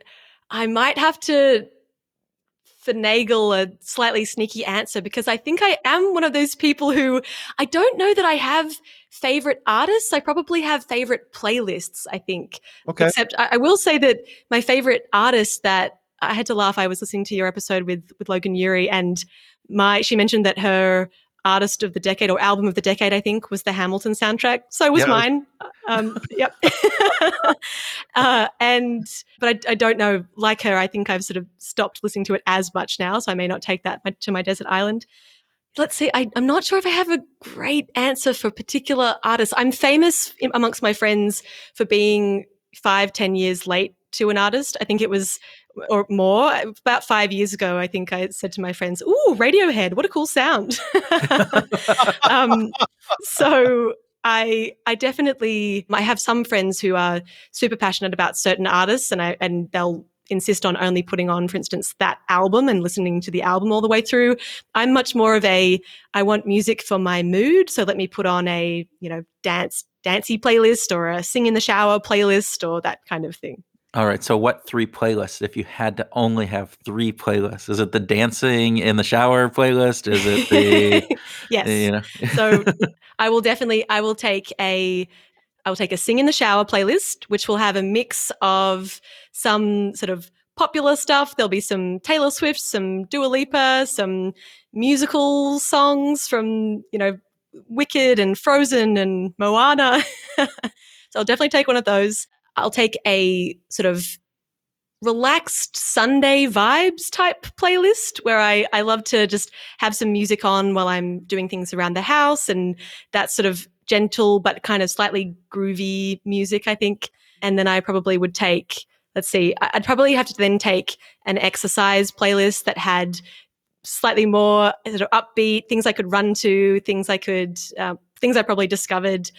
S3: I might have to finagle a slightly sneaky answer because I think I am one of those people who I don't know that I have favorite artists. I probably have favorite playlists, I think.
S2: okay.
S3: Except I, I will say that my favorite artist that I had to laugh. I was listening to your episode with with Logan Ury, and my she mentioned that her artist of the decade or album of the decade, I think, was the Hamilton soundtrack. So was mine. Um, yep. *laughs* uh, and but I, I don't know. Like her, I think I've sort of stopped listening to it as much now, so I may not take that to my desert island. Let's see. I, I'm not sure if I have a great answer for particular artists. I'm famous amongst my friends for being five, ten years late to an artist. I think it was or more about five years ago. I think I said to my friends, "Ooh, Radiohead! What a cool sound!" *laughs* um, so I I definitely I have some friends who are super passionate about certain artists, and I and they'll insist on only putting on, for instance, that album and listening to the album all the way through. I'm much more of a I want music for my mood, so let me put on a you know dance dancey playlist or a sing in the shower playlist or that kind of thing.
S1: All right. So, what three playlists? If you had to only have three playlists, is it the dancing in the shower playlist? Is it the *laughs*
S3: yes.
S1: you know?
S3: So *laughs* I will definitely I will take a I will take a sing in the shower playlist, which will have a mix of some sort of popular stuff. There'll be some Taylor Swift, some Dua Lipa, some musical songs from you know Wicked and Frozen and Moana. *laughs* so I'll definitely take one of those. I'll take a sort of relaxed Sunday vibes type playlist where I, I love to just have some music on while I'm doing things around the house and that sort of gentle but kind of slightly groovy music, I think. And then I probably would take, let's see, I'd probably have to then take an exercise playlist that had slightly more sort of upbeat things I could run to, things I could, uh, things I probably discovered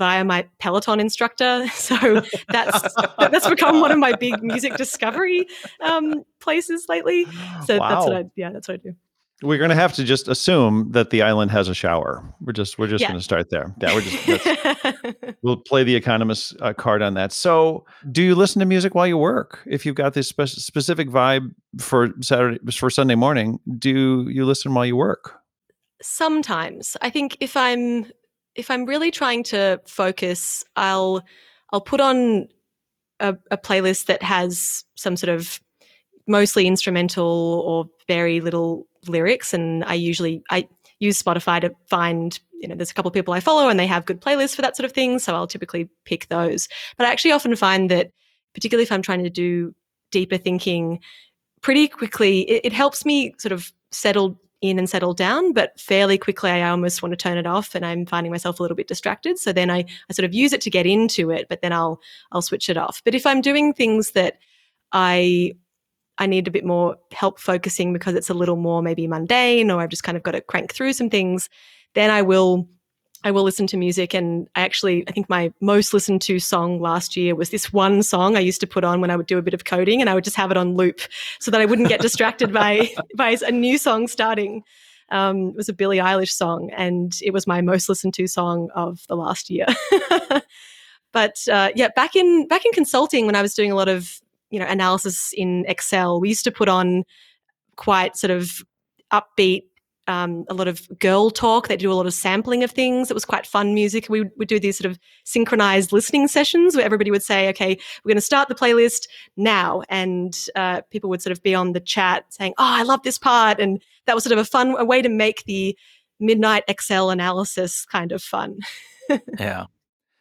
S3: via my Peloton instructor. *laughs* So that's that's become one of my big music discovery um, places lately. So that's what I yeah, that's what I do.
S2: We're going to have to just assume that the island has a shower. We're just we're just
S3: Yeah.
S2: going to start there. Yeah, we're just we'll play the economist uh, card on that. So, do you listen to music while you work? If you've got this spe- specific vibe for Saturday for Sunday morning, do you listen while you work?
S3: Sometimes I think if I'm if I'm really trying to focus, I'll I'll put on a, a playlist that has some sort of mostly instrumental or very little lyrics and i usually i use spotify to find you know there's a couple of people i follow and they have good playlists for that sort of thing so i'll typically pick those. But i actually often find that particularly if i'm trying to do deeper thinking pretty quickly it, it helps me sort of settle in and settle down but fairly quickly i almost want to turn it off and i'm finding myself a little bit distracted. So then i, I sort of use it to get into it but then i'll i'll switch it off. But if i'm doing things that i I need a bit more help focusing because it's a little more maybe mundane or I've just kind of got to crank through some things, then I will I will listen to music and I actually I think my most listened to song last year was this one song I used to put on when I would do a bit of coding and I would just have it on loop so that I wouldn't get distracted by *laughs* by a new song starting. Um, it was a Billie Eilish song and it was my most listened to song of the last year. *laughs* but uh, yeah, back in back in consulting when I was doing a lot of you know analysis in Excel. We used to put on quite sort of upbeat, um, a lot of girl talk. They do a lot of sampling of things. It was quite fun music. We would do these sort of synchronized listening sessions where everybody would say, "Okay, we're going to start the playlist now," and uh, people would sort of be on the chat saying, "Oh, I love this part," and that was sort of a fun a way to make the midnight Excel analysis kind of fun. *laughs*
S1: Yeah.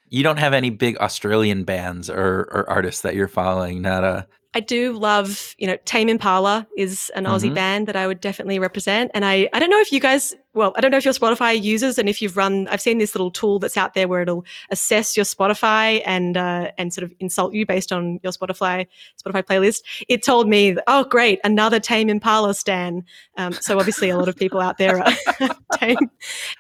S1: You don't have any big Australian bands or, or artists that you're following, not a
S3: I do love, you know, Tame Impala is an Aussie
S1: Mhm.
S3: band that I would definitely represent. And I, I don't know if you guys, well, I don't know if your Spotify users and if you've run, I've seen this little tool that's out there where it'll assess your Spotify and uh, and sort of insult you based on your Spotify Spotify playlist. It told me, oh, great, another Tame Impala stan. Um, so obviously, a lot of people out there are *laughs* Tame,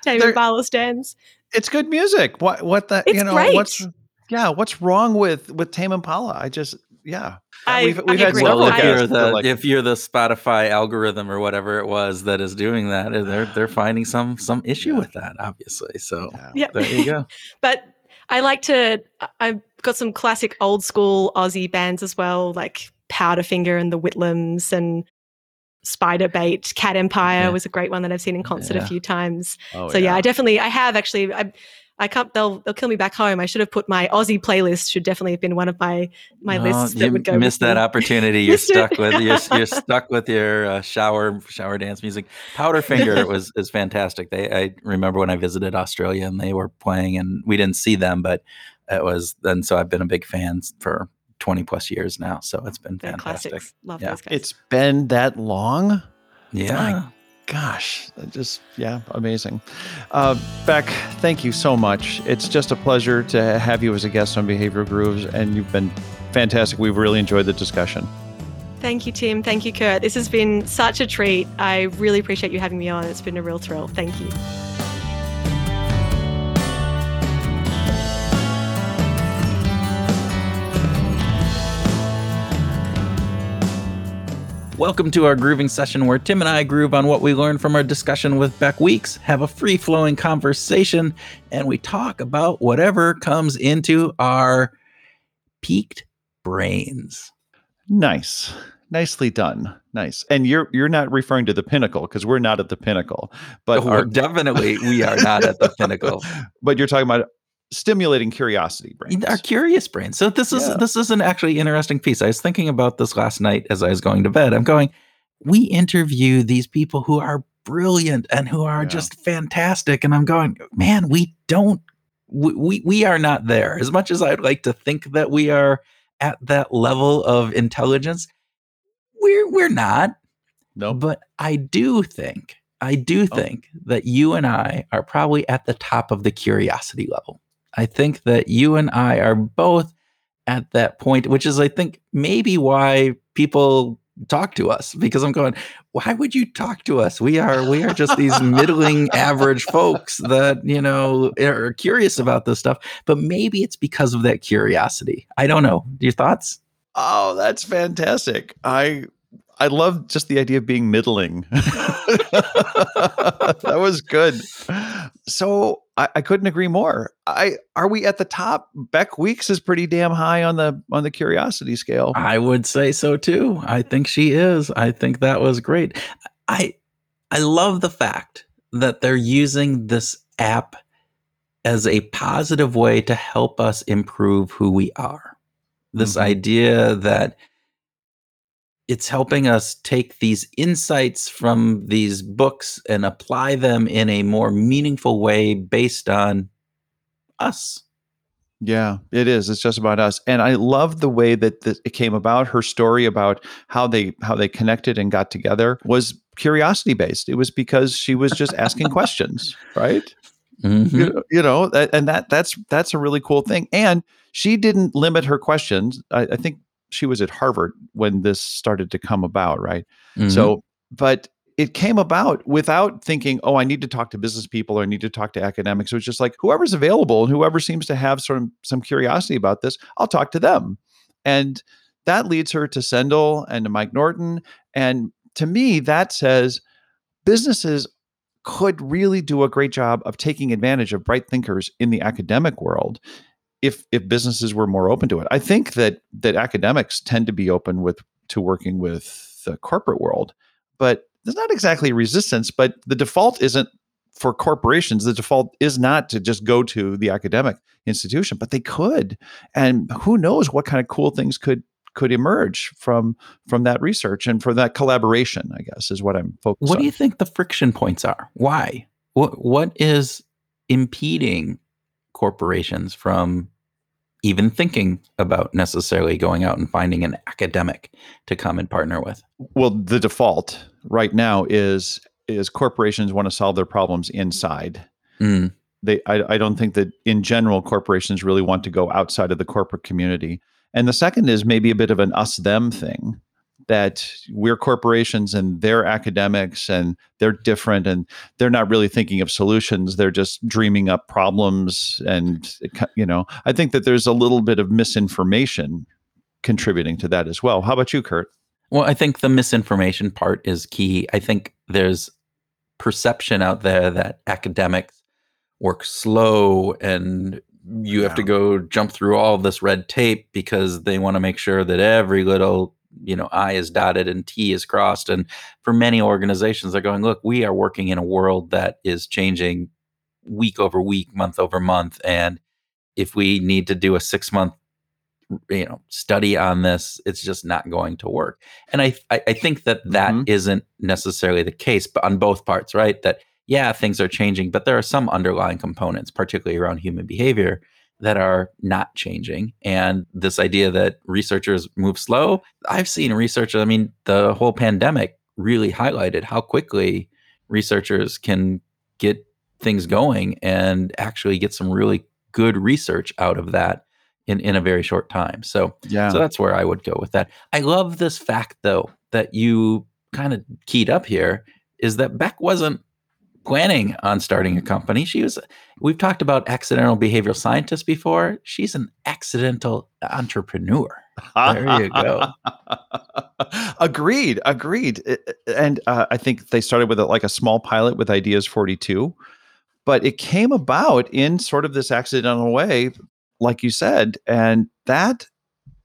S3: Tame
S2: They're-
S3: Impala stans.
S2: It's good music. What what the
S3: It's
S2: you know
S3: great.
S2: what's yeah what's wrong with with Tame Impala? I just yeah.
S3: I-
S2: we've we've had
S3: agree.
S2: several
S1: Well, if you're
S2: guests that are
S1: the
S2: like,
S1: if you're the Spotify algorithm or whatever it was that is doing that, eh, they're they're finding some some issue
S2: Yeah.
S1: with that, obviously. So
S2: yeah.
S3: Yeah.
S1: there you go. *laughs*
S3: but I like to. I- I've got some classic old school Aussie bands as well, like Powderfinger and the Whitlams and Spiderbait. Cat Empire
S1: Yeah.
S3: was a great one that I've seen in concert
S1: Yeah.
S3: a few times.
S2: Oh,
S3: so yeah. I definitely I have actually. I, I can't. They'll they'll kill me back home. I should have put my Aussie playlist. Should definitely have been one of my my
S1: No,
S3: lists that
S1: you
S3: would go.
S1: missed that
S3: me.
S1: opportunity. You're stuck with you're, you're stuck with your uh, shower shower dance music. Powderfinger *laughs* was is fantastic. They I remember when I visited Australia and they were playing and we didn't see them, but it was then. So I've been a big fan for 20 plus years now. So it's been
S3: They're
S1: fantastic.
S3: classics. Love
S1: Yeah.
S3: those guys.
S2: It's been that long.
S1: Yeah.
S2: Gosh, just yeah, amazing. Uh, Bec, thank you so much. It's just a pleasure to have you as a guest on Behavioral Grooves, and you've been fantastic. We've really enjoyed the discussion.
S3: Thank you, Tim. Thank you, Kurt. This has been such a treat. I really appreciate you having me on. It's been a real thrill. Thank you.
S1: Welcome to our grooving session where Tim and I groove on what we learned from our discussion with Bec Weeks, have a free flowing conversation, and we talk about whatever comes into our peaked brains.
S2: Nice, nicely done. Nice. And you're you're not referring to the pinnacle because we're not at the pinnacle, but oh,
S1: We're
S2: our,
S1: definitely we are not at the pinnacle. *laughs*
S2: but you're talking about stimulating curiosity brains.
S1: Our curious brain. So this is
S2: Yeah.
S1: this is an actually interesting piece. I was thinking about this last night as I was going to bed. I'm going, we interview these people who are brilliant and who are
S2: Yeah.
S1: just fantastic. And I'm going, man, we don't we, we we are not there. As much as I'd like to think that we are at that level of intelligence, we're we're not.
S2: no,
S1: But I do think, I do
S2: Oh.
S1: think that you and I are probably at the top of the curiosity level. I think that you and I are both at that point, which is, I think, maybe why people talk to us because I'm going, why would you talk to us? We are, we are just these middling average folks that, you know, are curious about this stuff, but maybe it's because of that curiosity. I don't know. Your thoughts?
S2: Oh, that's fantastic. I I love just the idea of being middling. *laughs* that was good. So I, I couldn't agree more. I are we at the top? Bec Weeks is pretty damn high on the on the curiosity scale.
S1: I would say so too. I think she is. I think that was great. I I love the fact that they're using this app as a positive way to help us improve who we are. This
S2: Mhm.
S1: idea that it's helping us take these insights from these books and apply them in a more meaningful way based on us.
S2: Yeah, it is. It's just about us, and I love the way that this, it came about. Her story about how they how they connected and got together was curiosity based. It was because she was just asking *laughs* questions, right?
S1: Mhm.
S2: you, you know and that that's that's a really cool thing and she didn't limit her questions I, I think she was at harvard when this started to come about right?
S1: Mhm.
S2: so but it came about without thinking oh i need to talk to business people or i need to talk to academics. It was just like whoever's available and whoever seems to have some some curiosity about this i'll talk to them. And that leads her to Sendhil and to mike norton. And to me that says businesses could really do a great job of taking advantage of bright thinkers in the academic world if if businesses were more open to it. I think that that academics tend to be open with to working with the corporate world, but there's not exactly resistance, but the default isn't for corporations the default is not to just go to the academic institution but they could and who knows what kind of cool things could could emerge from from that research and from that collaboration i guess is what i'm focused
S1: What
S2: on
S1: do you think the friction points are? Why? What what is impeding corporations from even thinking about necessarily going out and finding an academic to come and partner with.
S2: Well, the default right now is is corporations want to solve their problems inside.
S1: Mm.
S2: They, I, I don't think that in general corporations really want to go outside of the corporate community. And the second is maybe a bit of an us them thing that we're corporations and they're academics and they're different and they're not really thinking of solutions. They're just dreaming up problems and you know i think that there's a little bit of misinformation contributing to that as well. How about you kurt?
S1: Well i think the misinformation part is key. I think there's perception out there that academics work slow and you have to go jump through all this red tape because they want to make sure that every little you know i is dotted and t is crossed and for many organizations they're going look we are working in a world that is changing week over week month over month and if we need to do a 6 month you know study on this it's just not going to work and i i, I think that that mm-hmm. not necessarily the case but on both parts right that yeah things are changing but there are some underlying components particularly around human behavior that are not changing. And this idea that researchers move slow, I've seen research, I mean, the whole pandemic really highlighted how quickly researchers can get things going and actually get some really good research out of that in, in a very short time. So, yeah. so that's where I would go with that. I love this fact though that you kind of keyed up here is that Bec wasn't planning on starting a company. She was, we've talked about accidental behavioral scientists before. She's an accidental entrepreneur. There you go. *laughs*
S2: agreed. Agreed. And uh, I think they started with a, like a small pilot with ideas42, but it came about in sort of this accidental way, like you said. And that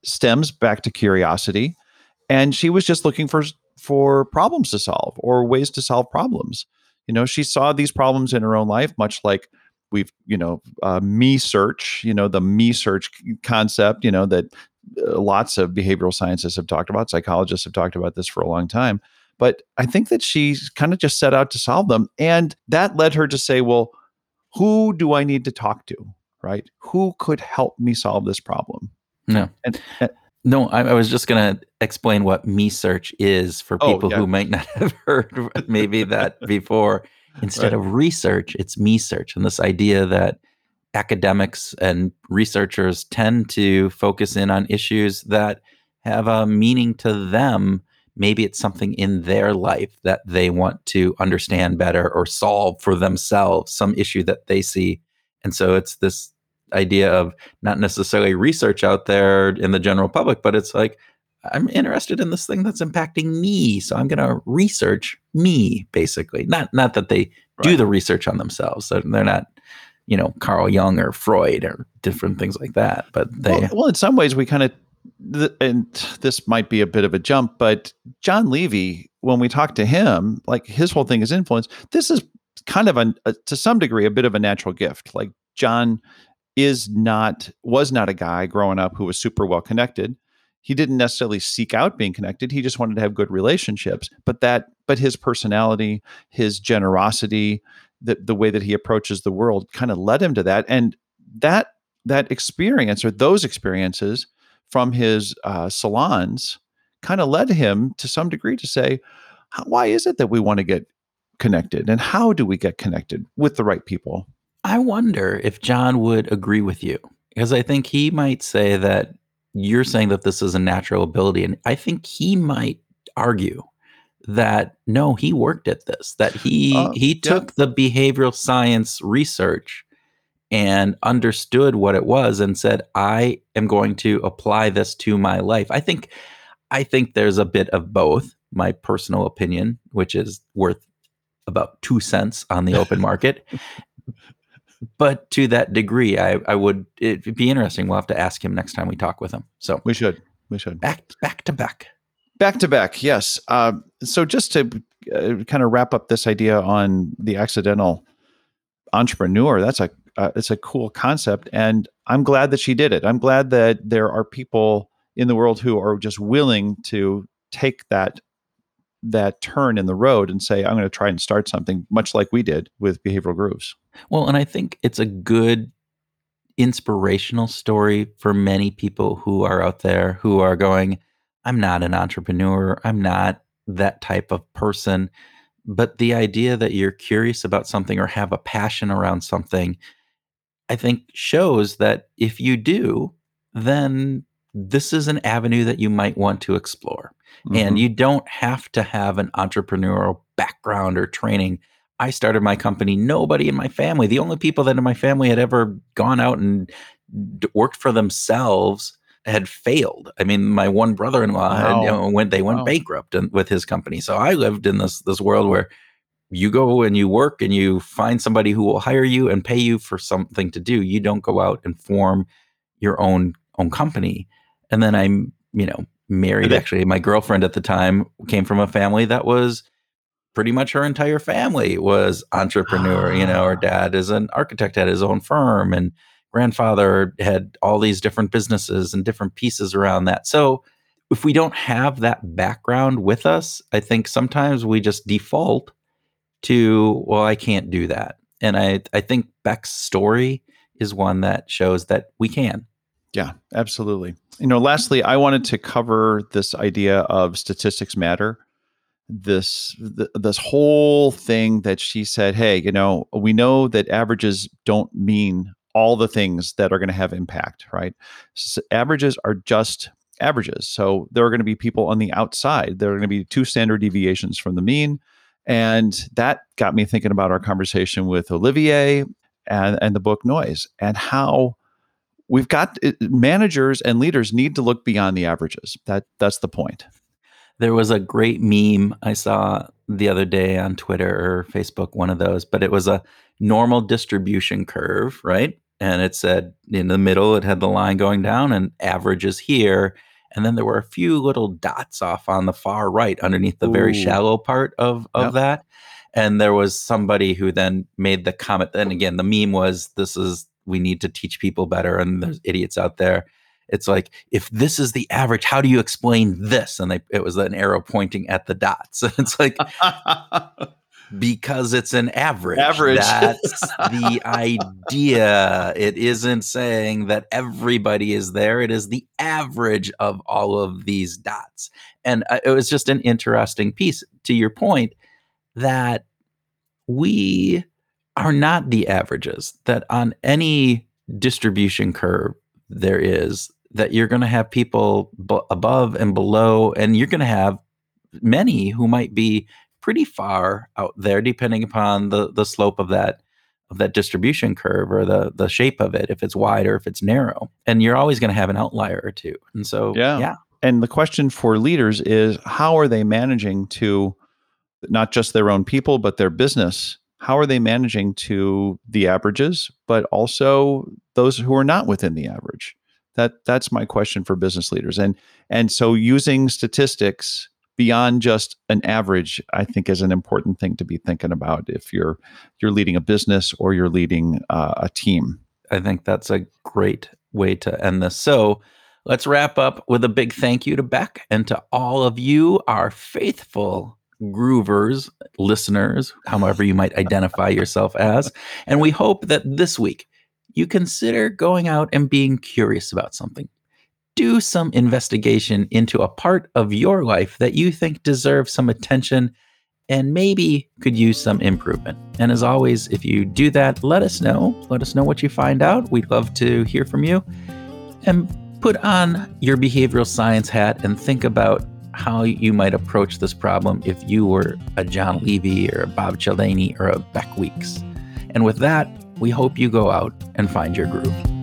S2: stems back to curiosity. And she was just looking for for problems to solve or ways to solve problems you know she saw these problems in her own life much like we've you know uh, me search you know the me search concept you know that uh, lots of behavioral scientists have talked about psychologists have talked about this for a long time. But i think that she kind of just set out to solve them and that led her to say well who do i need to talk to right? Who could help me solve this problem?
S1: No
S2: and, and
S1: no, I, I was just going to explain what me search is for oh, people oh, yeah. who might not *laughs* have heard *laughs* maybe that before. Instead right. of research, it's me search. And this idea that academics and researchers tend to focus in on issues that have a meaning to them. Maybe it's something in their life that they want to understand better or solve for themselves, some issue that they see. And so it's this idea of not necessarily research out there in the general public, but it's like, I'm interested in this thing that's impacting me. So I'm going to research me, basically. Not not that they right. do the research on themselves. So they're not, you know, Carl Jung or Freud or different things like that. But they.
S2: Well, well in some ways, we kind of, and this might be a bit of a jump, but Jon Levy, when we talk to him, like his whole thing is influence. This is kind of a, a uh, to some degree a bit of a natural gift. Like John is not was not a guy growing up who was super well connected. He didn't necessarily seek out being connected. He just wanted to have good relationships. But that but his personality his generosity the, the way that he approaches the world kind of led him to that. And that that experience or those experiences from his uh, salons kind of led him to some degree to say why is it that we want to get connected? And how do we get connected with the right people
S1: I wonder if Jon would agree with you because I think he might say that you're saying that this is a natural ability. And I think he might argue that no, he worked at this, that he uh, he took yeah. the behavioral science research and understood what it was and said, I am going to apply this to my life. I think I think there's a bit of both, my personal opinion, which is worth about two cents on the open market. *laughs* but to that degree, I, I would it'd be interesting. We'll have to ask him next time we talk with him. So
S2: we should we should
S1: back back to back,
S2: back to back. Yes. Uh, so just to uh, kind of wrap up this idea on the accidental entrepreneur, that's a uh, it's a cool concept, and I'm glad that she did it. I'm glad that there are people in the world who are just willing to take that that turn in the road and say, I'm going to try and start something, much like we did with Behavioral Grooves.
S1: Well, and I think it's a good inspirational story for many people who are out there who are going, I'm not an entrepreneur. I'm not that type of person. But the idea that you're curious about something or have a passion around something, I think shows that if you do, then this is an avenue that you might want to explore. Mm-hmm. And you don't have to have an entrepreneurial background or training. I started my company, nobody in my family, the only people that in my family had ever gone out and worked for themselves had failed. I mean, my one brother-in-law wow. had, you know, went they went wow. bankrupt with his company. So I lived in this this world where you go and you work and you find somebody who will hire you and pay you for something to do. You don't go out and form your own own company. And then I'm, you know, married actually. My girlfriend at the time came from a family that was pretty much her entire family was entrepreneur. You know, her ah. dad is an architect, had his own firm, and grandfather had all these different businesses and different pieces around that. So if we don't have that background with us, I think sometimes we just default to, well, I can't do that. And I, I think Bec's story is one that shows that we can.
S2: Yeah, absolutely. You know, lastly, I wanted to cover this idea of statistics matter. This th- this whole thing that she said, hey, you know, we know that averages don't mean all the things that are going to have impact, right? So averages are just averages. So there are going to be people on the outside. There are going to be two standard deviations from the mean. And that got me thinking about our conversation with Olivier and, and the book Noise and how we've got uh, managers and leaders need to look beyond the averages. That that's the point.
S1: There was a great meme I saw the other day on Twitter or Facebook, one of those, but it was a normal distribution curve, right? And it said in the middle, it had the line going down and averages here. And then there were a few little dots off on the far right underneath the Ooh. very shallow part of, of yep. that. And there was somebody who then made the comment. And again, the meme was this is we need to teach people better and there's idiots out there it's like if this is the average how do you explain this? And they, it was an arrow pointing at the dots. *laughs* It's like because it's an average.
S2: Average.
S1: That's the idea. It isn't saying that everybody is there. It is the average of all of these dots. And uh, it was just an interesting piece to your point that we are not the averages that on any distribution curve there is that you're going to have people b- above and below and you're going to have many who might be pretty far out there depending upon the the slope of that of that distribution curve or the the shape of it if it's wide or if it's narrow. And you're always going to have an outlier or two. And so yeah. yeah.
S2: And the question for leaders is how are they managing to not just their own people but their business? How are they managing to the averages, but also those who are not within the average? That that's my question for business leaders. And and so using statistics beyond just an average, I think is an important thing to be thinking about if you're you're leading a business or you're leading uh, a team.
S1: I think that's a great way to end this. So let's wrap up with a big thank you to Bec and to all of you, our faithful groovers, listeners, however you might identify yourself as. And we hope that this week you consider going out and being curious about something. Do some investigation into a part of your life that you think deserves some attention and maybe could use some improvement. And as always, if you do that, let us know. Let us know what you find out. We'd love to hear from you. And put on your behavioral science hat and think about how you might approach this problem if you were a Jon Levy or a Bob Cialdini or a Bec Weeks. And with that, we hope you go out and find your groove.